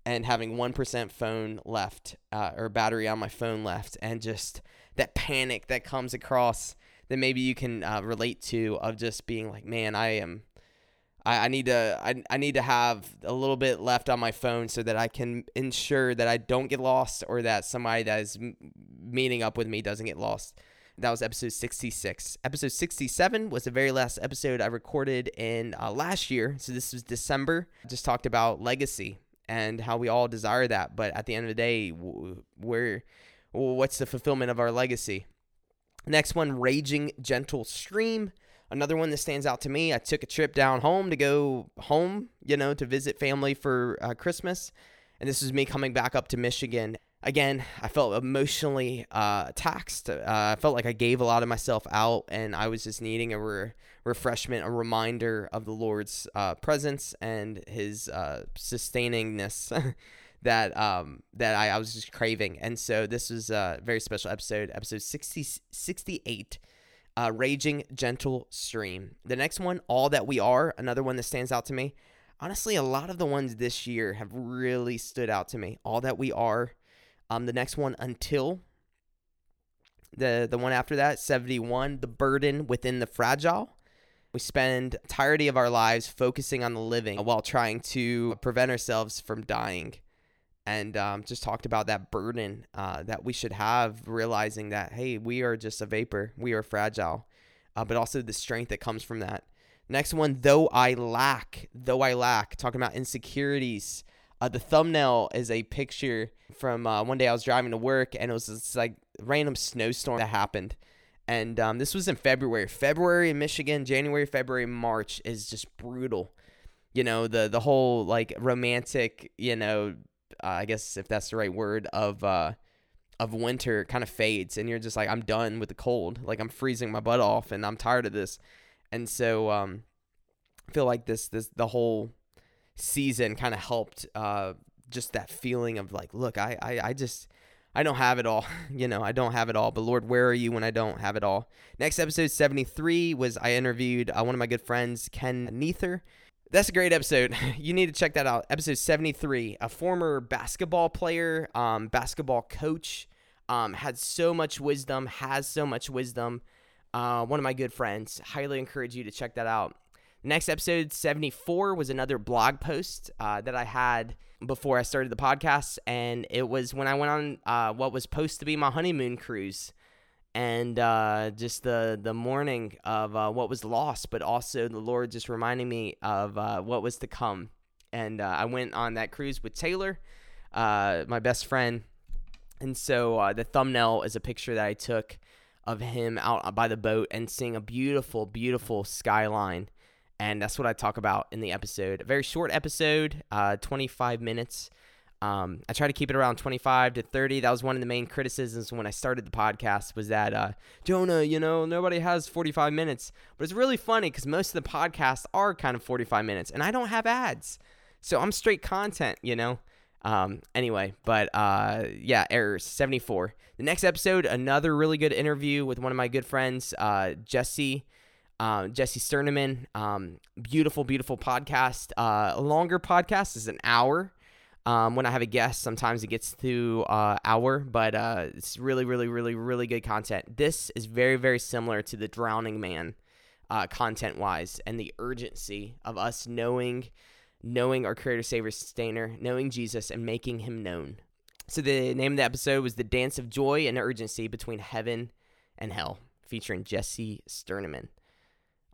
and having 1% phone left uh, or battery on my phone left and just that panic that comes across that maybe you can uh, relate to of just being like, man, I am I, need to I, I need to have a little bit left on my phone so that I can ensure that I don't get lost or that somebody that is meeting up with me doesn't get lost. That was episode 66. Episode 67 was the very last episode I recorded in uh, last year. So this was December. Just talked about legacy and how we all desire that. But at the end of the day, where what's the fulfillment of our legacy? Next one, Raging Gentle Stream. Another one that stands out to me. I took a trip down home to go home, you know, to visit family for uh, Christmas. And this is me coming back up to Michigan again, I felt emotionally uh, taxed. Uh, I felt like I gave a lot of myself out, and I was just needing a re- refreshment, a reminder of the Lord's uh, presence and His uh, sustainingness that um, that I, I, was just craving. And so this was a very special episode, episode 60, 68. Uh, Raging Gentle Stream. The next one, All That We Are, another one that stands out to me. Honestly, a lot of the ones this year have really stood out to me. All That We Are, um, the next one, Until. The the one after that, 71, The Burden Within the Fragile. We spend entirety of our lives focusing on the living while trying to prevent ourselves from dying. And um, just talked about that burden uh, that we should have, realizing that, hey, we are just a vapor. We are fragile. Uh, but also the strength that comes from that. Next one, though I lack, though I lack, talking about insecurities, Uh, the thumbnail is a picture from uh, one day I was driving to work, and it was this like random snowstorm that happened. And um, this was in February. February in Michigan, January, February, March is just brutal. You know the the whole like romantic, you know, uh, I guess if that's the right word of uh, of winter kind of fades, and you're just like I'm done with the cold. Like I'm freezing my butt off, and I'm tired of this. And so um, I feel like this this the whole season kind of helped uh, just that feeling of like, look, I, I, I just, I don't have it all. you know, I don't have it all. But Lord, where are you when I don't have it all? Next episode 73 was I interviewed uh, one of my good friends, Ken Neither. That's a great episode. You need to check that out. Episode 73, a former basketball player, um, basketball coach, um, had so much wisdom, has so much wisdom. Uh, one of my good friends. Highly encourage you to check that out. Next episode 74 was another blog post uh, that I had before I started the podcast, and it was when I went on uh, what was supposed to be my honeymoon cruise, and uh, just the the morning of uh, what was lost, but also the Lord just reminding me of uh, what was to come. And uh, I went on that cruise with Taylor, my best friend, and so the thumbnail is a picture that I took of him out by the boat and seeing a beautiful, beautiful skyline and that's what I talk about in the episode. A very short episode, uh, 25 minutes. Um, I try to keep it around 25 to 30. That was one of the main criticisms when I started the podcast was that uh, Jonah, you know, nobody has 45 minutes. But it's really funny because most of the podcasts are kind of 45 minutes, and I don't have ads, so I'm straight content, you know. Um, anyway, but uh, yeah, errors 74. The next episode, another really good interview with one of my good friends, uh, Jesse uh, Jesse Sterneman. Um, beautiful, beautiful podcast. Uh, a longer podcast is an hour. Um, when I have a guest, sometimes it gets to uh, hour, but uh, it's really, really, really, really good content. This is very, very similar to the Drowning Man, uh, content wise, and the urgency of us knowing, knowing our Creator, Savior, Sustainer, knowing Jesus, and making Him known. So the name of the episode was "The Dance of Joy and Urgency Between Heaven and Hell," featuring Jesse Sterneman.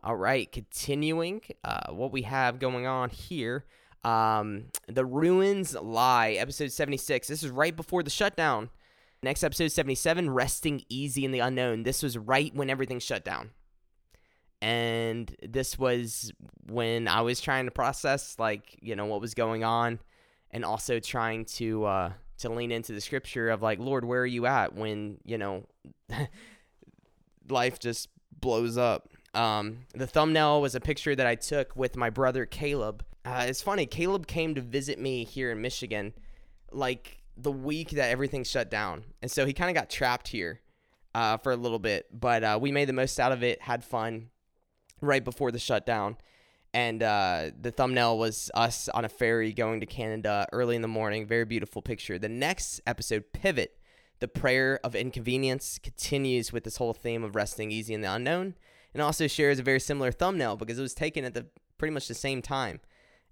All right, continuing uh, what we have going on here. Um, the Ruins Lie, episode 76. This is right before the shutdown. Next episode 77, Resting Easy in the Unknown. This was right when everything shut down. And this was when I was trying to process, like, you know, what was going on and also trying to, uh, to lean into the scripture of like, Lord, where are you at when, you know, life just blows up? Um, the thumbnail was a picture that I took with my brother Caleb. Uh, it's funny, Caleb came to visit me here in Michigan like the week that everything shut down. And so he kind of got trapped here uh, for a little bit, but uh, we made the most out of it, had fun right before the shutdown. And uh, the thumbnail was us on a ferry going to Canada early in the morning. Very beautiful picture. The next episode, Pivot, the prayer of inconvenience, continues with this whole theme of resting easy in the unknown and also shares a very similar thumbnail because it was taken at the pretty much the same time.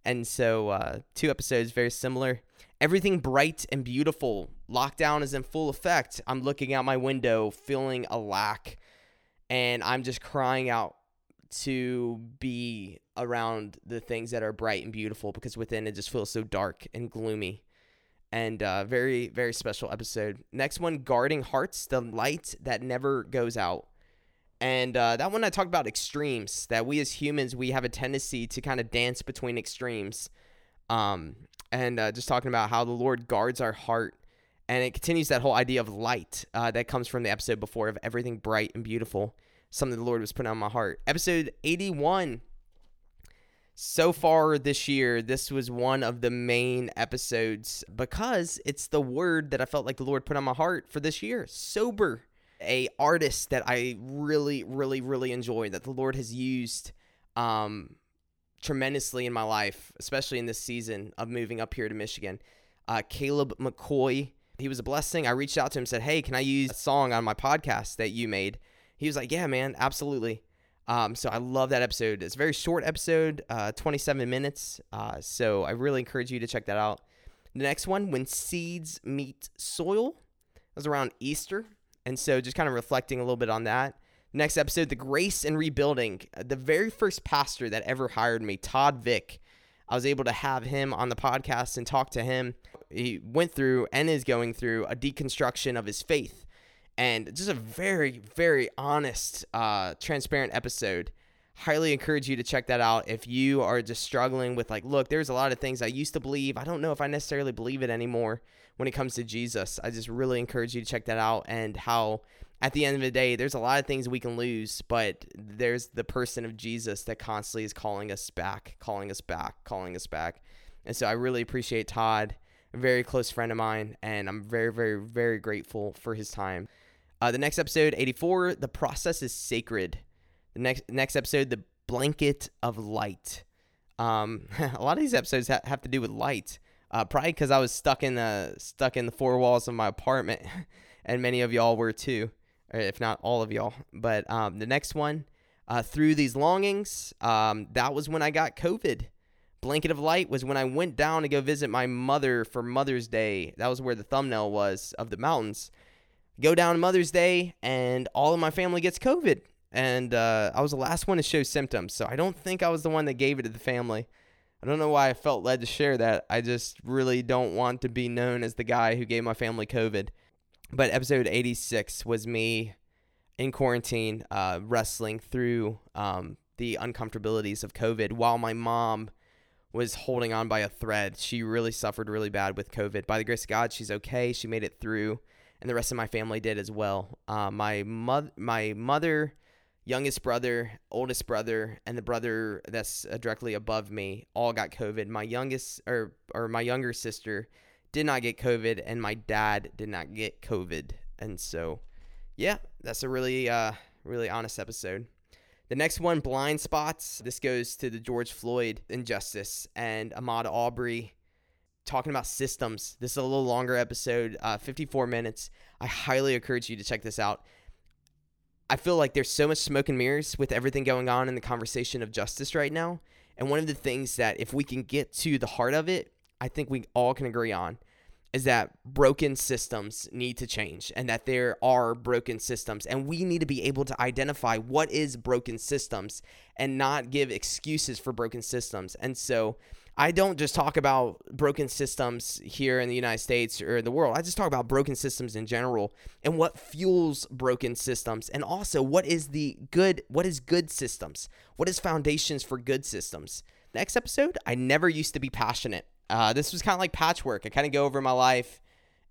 And so, uh, two episodes very similar. Everything bright and beautiful. Lockdown is in full effect. I'm looking out my window, feeling a lack, and I'm just crying out to be around the things that are bright and beautiful because within it just feels so dark and gloomy. And uh, very, very special episode. Next one, Guarding Hearts, the light that never goes out. And uh, that one I talked about extremes, that we as humans, we have a tendency to kind of dance between extremes. Um, and uh, just talking about how the Lord guards our heart. And it continues that whole idea of light uh, that comes from the episode before of everything bright and beautiful, something the Lord was putting on my heart. Episode 81. So far this year, this was one of the main episodes because it's the word that I felt like the Lord put on my heart for this year sober a artist that I really, really, really enjoy that the Lord has used um, tremendously in my life, especially in this season of moving up here to Michigan. Uh, Caleb McCoy, he was a blessing. I reached out to him said, Hey, can I use a song on my podcast that you made? He was like, Yeah, man, absolutely. Um, so I love that episode. It's a very short episode, uh, 27 minutes. Uh, so I really encourage you to check that out. The next one, When Seeds Meet Soil, was around Easter. And so just kind of reflecting a little bit on that. Next episode, The Grace and Rebuilding. The very first pastor that ever hired me, Todd Vick, I was able to have him on the podcast and talk to him. He went through and is going through a deconstruction of his faith, and just a very, very honest, uh, transparent episode. Highly encourage you to check that out if you are just struggling with like, look, there's a lot of things I used to believe. I don't know if I necessarily believe it anymore when it comes to Jesus. I just really encourage you to check that out and how at the end of the day, there's a lot of things we can lose, but there's the person of Jesus that constantly is calling us back, calling us back, calling us back. And so I really appreciate Todd, a very close friend of mine, and I'm very, very, very grateful for his time. Uh, the next episode, 84, the process is sacred. The next next episode, the blanket of light. Um, a lot of these episodes ha- have to do with light. Uh, probably because I was stuck in the stuck in the four walls of my apartment, and many of y'all were too if not all of y'all. But um, the next one, uh, through these longings, um, that was when I got COVID. Blanket of Light was when I went down to go visit my mother for Mother's Day. That was where the thumbnail was of the mountains. Go down Mother's Day, and all of my family gets COVID. And uh, I was the last one to show symptoms. So I don't think I was the one that gave it to the family. I don't know why I felt led to share that. I just really don't want to be known as the guy who gave my family COVID. But episode 86 was me in quarantine, uh, wrestling through um, the uncomfortabilities of COVID while my mom was holding on by a thread. She really suffered really bad with COVID. By the grace of God, she's okay. She made it through, and the rest of my family did as well. Uh, my mother, my mother, youngest brother, oldest brother, and the brother that's uh, directly above me all got COVID. My youngest or or my younger sister did not get COVID, and my dad did not get COVID. And so, yeah, that's a really, uh, really honest episode. The next one, blind spots. This goes to the George Floyd injustice and Ahmaud Arbery talking about systems. This is a little longer episode, uh, 54 minutes. I highly encourage you to check this out. I feel like there's so much smoke and mirrors with everything going on in the conversation of justice right now. And one of the things that, if we can get to the heart of it, I think we all can agree on is that broken systems need to change and that there are broken systems and we need to be able to identify what is broken systems and not give excuses for broken systems. And so I don't just talk about broken systems here in the United States or in the world. I just talk about broken systems in general and what fuels broken systems and also what is the good what is good systems? What is foundations for good systems? Next episode, I never used to be passionate uh, this was kind of like patchwork. I kind of go over my life,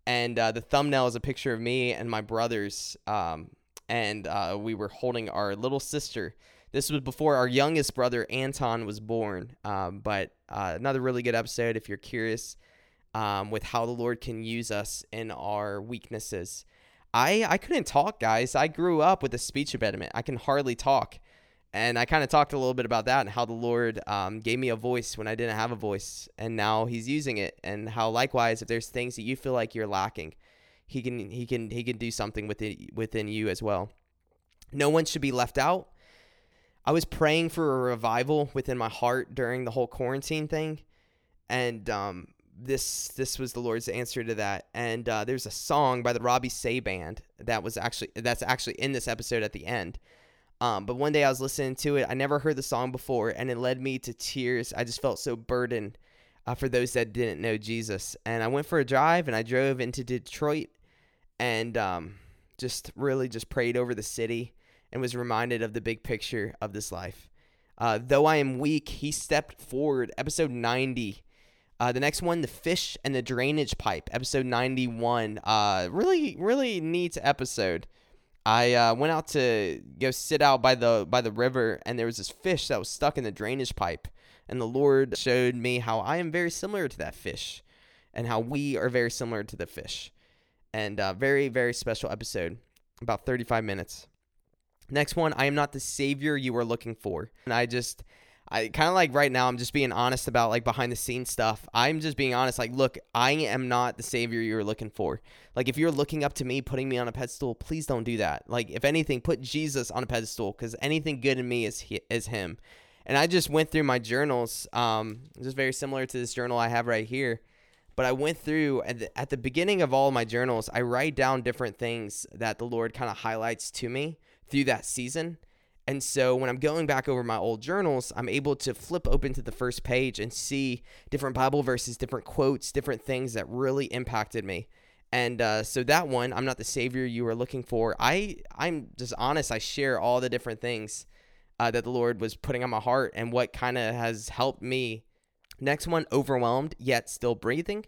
and uh, the thumbnail is a picture of me and my brothers, um, and uh, we were holding our little sister. This was before our youngest brother Anton was born. Um, but uh, another really good episode if you're curious um, with how the Lord can use us in our weaknesses. I I couldn't talk, guys. I grew up with a speech impediment. I can hardly talk. And I kind of talked a little bit about that and how the Lord um, gave me a voice when I didn't have a voice, and now He's using it. And how likewise, if there's things that you feel like you're lacking, He can He can He can do something within within you as well. No one should be left out. I was praying for a revival within my heart during the whole quarantine thing, and um, this this was the Lord's answer to that. And uh, there's a song by the Robbie Seay Band that was actually that's actually in this episode at the end um, but one day I was listening to it. I never heard the song before, and it led me to tears. I just felt so burdened uh, for those that didn't know Jesus. And I went for a drive, and I drove into Detroit, and um, just really just prayed over the city, and was reminded of the big picture of this life. Uh, Though I am weak, he stepped forward. Episode ninety. Uh, the next one, the fish and the drainage pipe, episode 91. Uh, really, really neat episode. I uh, went out to go sit out by the by the river, and there was this fish that was stuck in the drainage pipe. And the Lord showed me how I am very similar to that fish, and how we are very similar to the fish. And uh, very very special episode, about thirty five minutes. Next one, I am not the savior you are looking for, and I just I kind of like right now, I'm just being honest about like behind the scenes stuff. I'm just being honest. Like, look, I am not the savior you're looking for. Like, if you're looking up to me, putting me on a pedestal, please don't do that. Like, if anything, put Jesus on a pedestal because anything good in me is he, is Him. And I just went through my journals, um, just very similar to this journal I have right here. But I went through at the, at the beginning of all my journals, I write down different things that the Lord kind of highlights to me through that season And so when I'm going back over my old journals, I'm able to flip open to the first page and see different Bible verses, different quotes, different things that really impacted me. And uh, so that one, I'm not the savior you were looking for. I I'm just honest. I share all the different things uh, that the Lord was putting on my heart and what kind of has helped me. Next one, overwhelmed yet still breathing.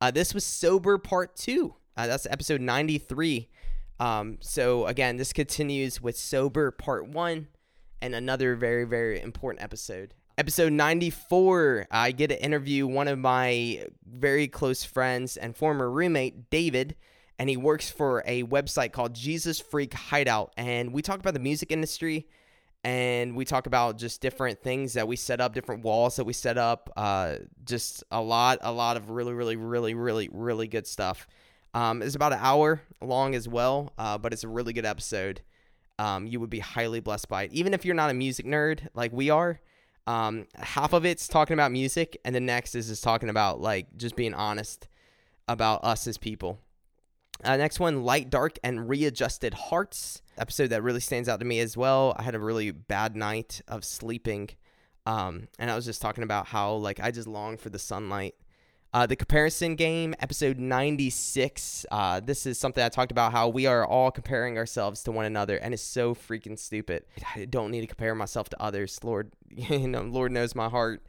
Uh, this was sober part two. Uh, that's episode 93. Um, so again, this continues with sober part one and another very very important episode. Episode 94, I get to interview one of my very close friends and former roommate, David, and he works for a website called Jesus Freak Hideout. And we talk about the music industry and we talk about just different things that we set up, different walls that we set up. Uh, just a lot, a lot of really, really, really, really, really good stuff. Um, it's about an hour long as well, uh, but it's a really good episode. Um, you would be highly blessed by it. Even if you're not a music nerd like we are, um, half of it's talking about music, and the next is just talking about like just being honest about us as people. Uh, next one, light, dark, and readjusted hearts. Episode that really stands out to me as well. I had a really bad night of sleeping, um, and I was just talking about how like I just long for the sunlight uh, the comparison game, episode 96. Uh, this is something I talked about how we are all comparing ourselves to one another, and it's so freaking stupid. I don't need to compare myself to others. Lord, you know, Lord knows my heart,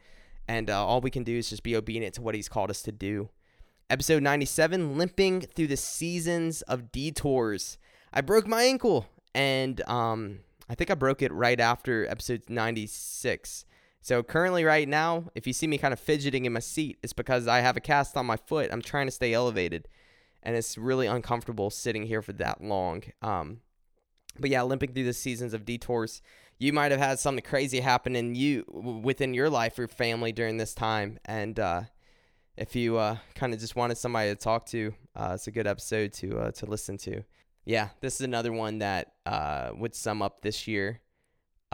and uh, all we can do is just be obedient to what He's called us to do. Episode 97, limping through the seasons of detours. I broke my ankle, and um, I think I broke it right after episode 96. So currently, right now, if you see me kind of fidgeting in my seat, it's because I have a cast on my foot. I'm trying to stay elevated, and it's really uncomfortable sitting here for that long. Um, but yeah, limping through the seasons of detours. You might have had something crazy happen in you within your life or family during this time, and uh, if you uh, kind of just wanted somebody to talk to, uh, it's a good episode to uh, to listen to. Yeah, this is another one that uh, would sum up this year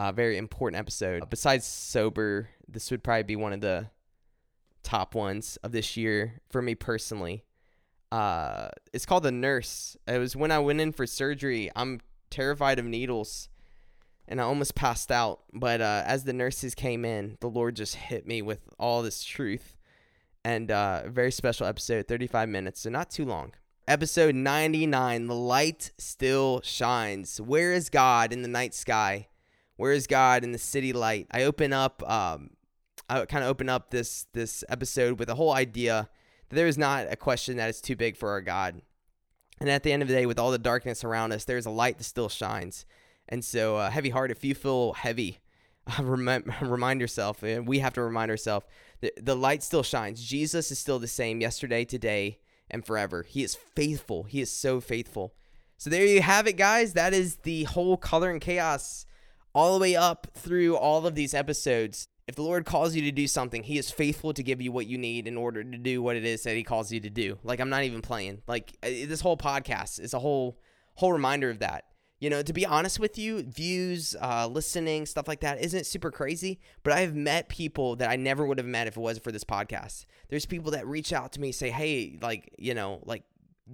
a very important episode. Besides sober, this would probably be one of the top ones of this year for me personally. Uh, it's called the nurse. It was when I went in for surgery. I'm terrified of needles, and I almost passed out. But uh, as the nurses came in, the Lord just hit me with all this truth, and uh, very special episode, 35 minutes, so not too long. Episode 99, the light still shines. Where is God in the night sky? Where is God in the city light? I open up, um, I kind of open up this this episode with the whole idea that there is not a question that is too big for our God. And at the end of the day, with all the darkness around us, there's a light that still shines. And so, uh, heavy heart, if you feel heavy, uh, remind, remind yourself, and we have to remind ourselves that the light still shines. Jesus is still the same yesterday, today, and forever. He is faithful. He is so faithful. So there you have it, guys. That is the whole color and chaos all the way up through all of these episodes, if the Lord calls you to do something, He is faithful to give you what you need in order to do what it is that He calls you to do. Like I'm not even playing. Like this whole podcast is a whole whole reminder of that. You know, to be honest with you, views, uh, listening, stuff like that isn't super crazy. But I have met people that I never would have met if it wasn't for this podcast. There's people that reach out to me, say, "Hey, like you know, like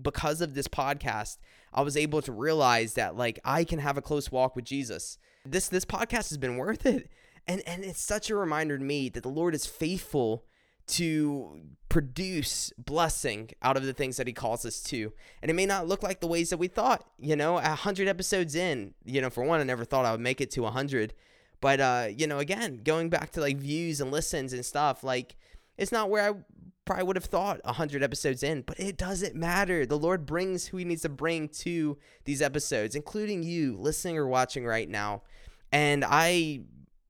because of this podcast, I was able to realize that like I can have a close walk with Jesus." This this podcast has been worth it. And and it's such a reminder to me that the Lord is faithful to produce blessing out of the things that he calls us to. And it may not look like the ways that we thought, you know, a hundred episodes in, you know, for one, I never thought I would make it to a hundred. But uh, you know, again, going back to like views and listens and stuff, like it's not where I probably would have thought 100 episodes in, but it doesn't matter. The Lord brings who He needs to bring to these episodes, including you listening or watching right now. And I,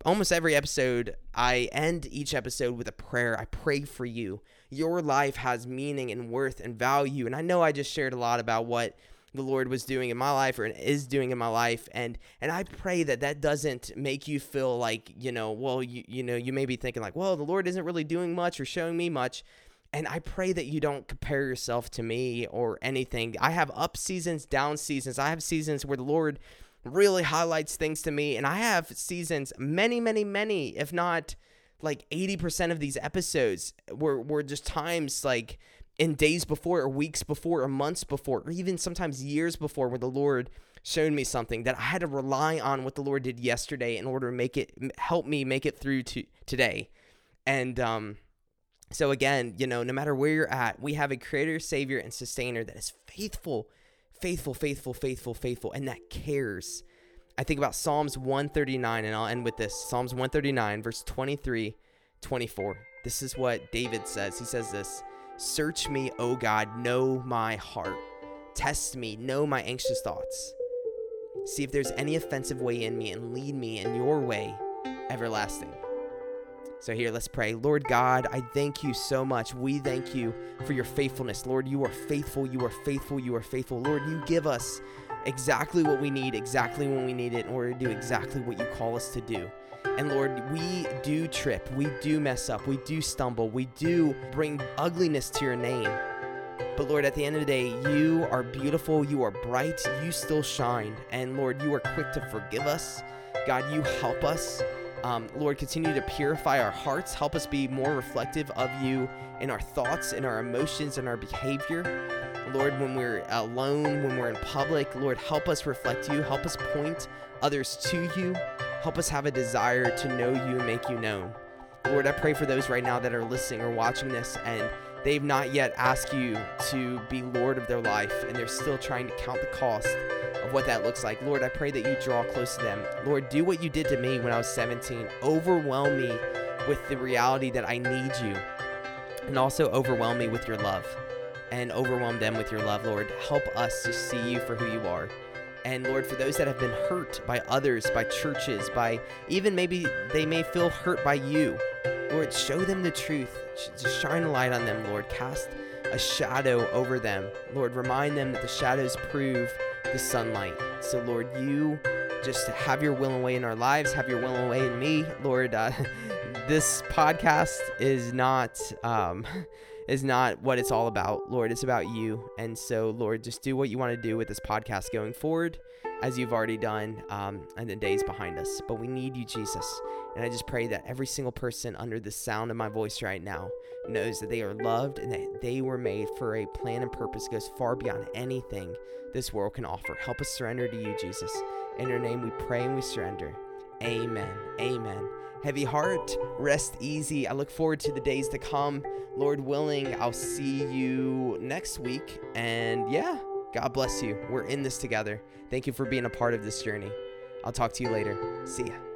almost every episode, I end each episode with a prayer. I pray for you. Your life has meaning and worth and value. And I know I just shared a lot about what the Lord was doing in my life or is doing in my life and and I pray that that doesn't make you feel like you know well you you know you may be thinking like well the Lord isn't really doing much or showing me much and I pray that you don't compare yourself to me or anything I have up seasons down seasons I have seasons where the Lord really highlights things to me. And I have seasons, many, many, many, if not like 80% of these episodes were, were just times like in days before, or weeks before, or months before, or even sometimes years before, where the Lord showed me something that I had to rely on what the Lord did yesterday in order to make it help me make it through to today. And um, so again, you know, no matter where you're at, we have a creator, savior, and sustainer that is faithful, faithful, faithful, faithful, faithful, and that cares. I think about Psalms 139, and I'll end with this Psalms 139, verse 23, 24. This is what David says. He says this Search me, O God, know my heart. Test me, know my anxious thoughts. See if there's any offensive way in me and lead me in your way everlasting. So, here, let's pray. Lord God, I thank you so much. We thank you for your faithfulness. Lord, you are faithful. You are faithful. You are faithful. Lord, you give us exactly what we need, exactly when we need it, in order to do exactly what you call us to do. And Lord, we do trip, we do mess up, we do stumble, we do bring ugliness to your name. But Lord, at the end of the day, you are beautiful, you are bright, you still shine. And Lord, you are quick to forgive us. God, you help us. Um, Lord, continue to purify our hearts. Help us be more reflective of you in our thoughts, in our emotions, in our behavior. Lord, when we're alone, when we're in public, Lord, help us reflect you. Help us point others to you. Help us have a desire to know you and make you known. Lord, I pray for those right now that are listening or watching this and they've not yet asked you to be Lord of their life and they're still trying to count the cost of what that looks like. Lord, I pray that you draw close to them. Lord, do what you did to me when I was 17. Overwhelm me with the reality that I need you, and also overwhelm me with your love and overwhelm them with your love, Lord. Help us to see you for who you are. And Lord, for those that have been hurt by others, by churches, by even maybe they may feel hurt by you, Lord, show them the truth. Just shine a light on them, Lord. Cast a shadow over them. Lord, remind them that the shadows prove the sunlight. So, Lord, you just have your will and way in our lives, have your will and way in me. Lord, uh, this podcast is not. Um, is not what it's all about, Lord. It's about you. And so, Lord, just do what you want to do with this podcast going forward, as you've already done um, in the days behind us. But we need you, Jesus. And I just pray that every single person under the sound of my voice right now knows that they are loved and that they were made for a plan and purpose that goes far beyond anything this world can offer. Help us surrender to you, Jesus. In your name we pray and we surrender. Amen. Amen. Heavy heart, rest easy. I look forward to the days to come. Lord willing, I'll see you next week. And yeah, God bless you. We're in this together. Thank you for being a part of this journey. I'll talk to you later. See ya.